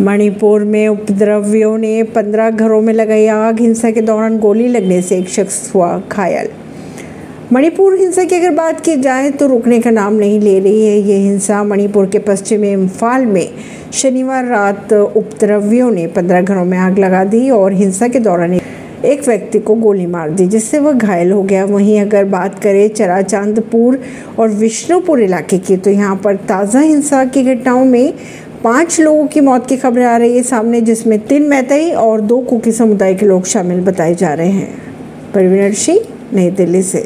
मणिपुर में उपद्रवियों ने पंद्रह घरों में लगाई आग। हिंसा के दौरान गोली लगने से एक शख्स हुआ घायल। मणिपुर हिंसा की अगर बात की जाए तो रुकने का नाम नहीं ले रही है ये हिंसा। मणिपुर के पश्चिमी इम्फाल में शनिवार रात उपद्रवियों ने पंद्रह घरों में आग लगा दी और हिंसा के दौरान एक व्यक्ति को गोली मार दी, जिससे वह घायल हो गया। वहीं अगर बात करें चराचांदपुर और विष्णुपुर इलाके की तो यहाँ पर ताज़ा हिंसा की घटनाओं में पाँच लोगों की मौत की खबरें आ रही है सामने, जिसमें तीन मैतई और दो कुकी समुदाय के लोग शामिल बताए जा रहे हैं। परवीन सिंह नई दिल्ली से।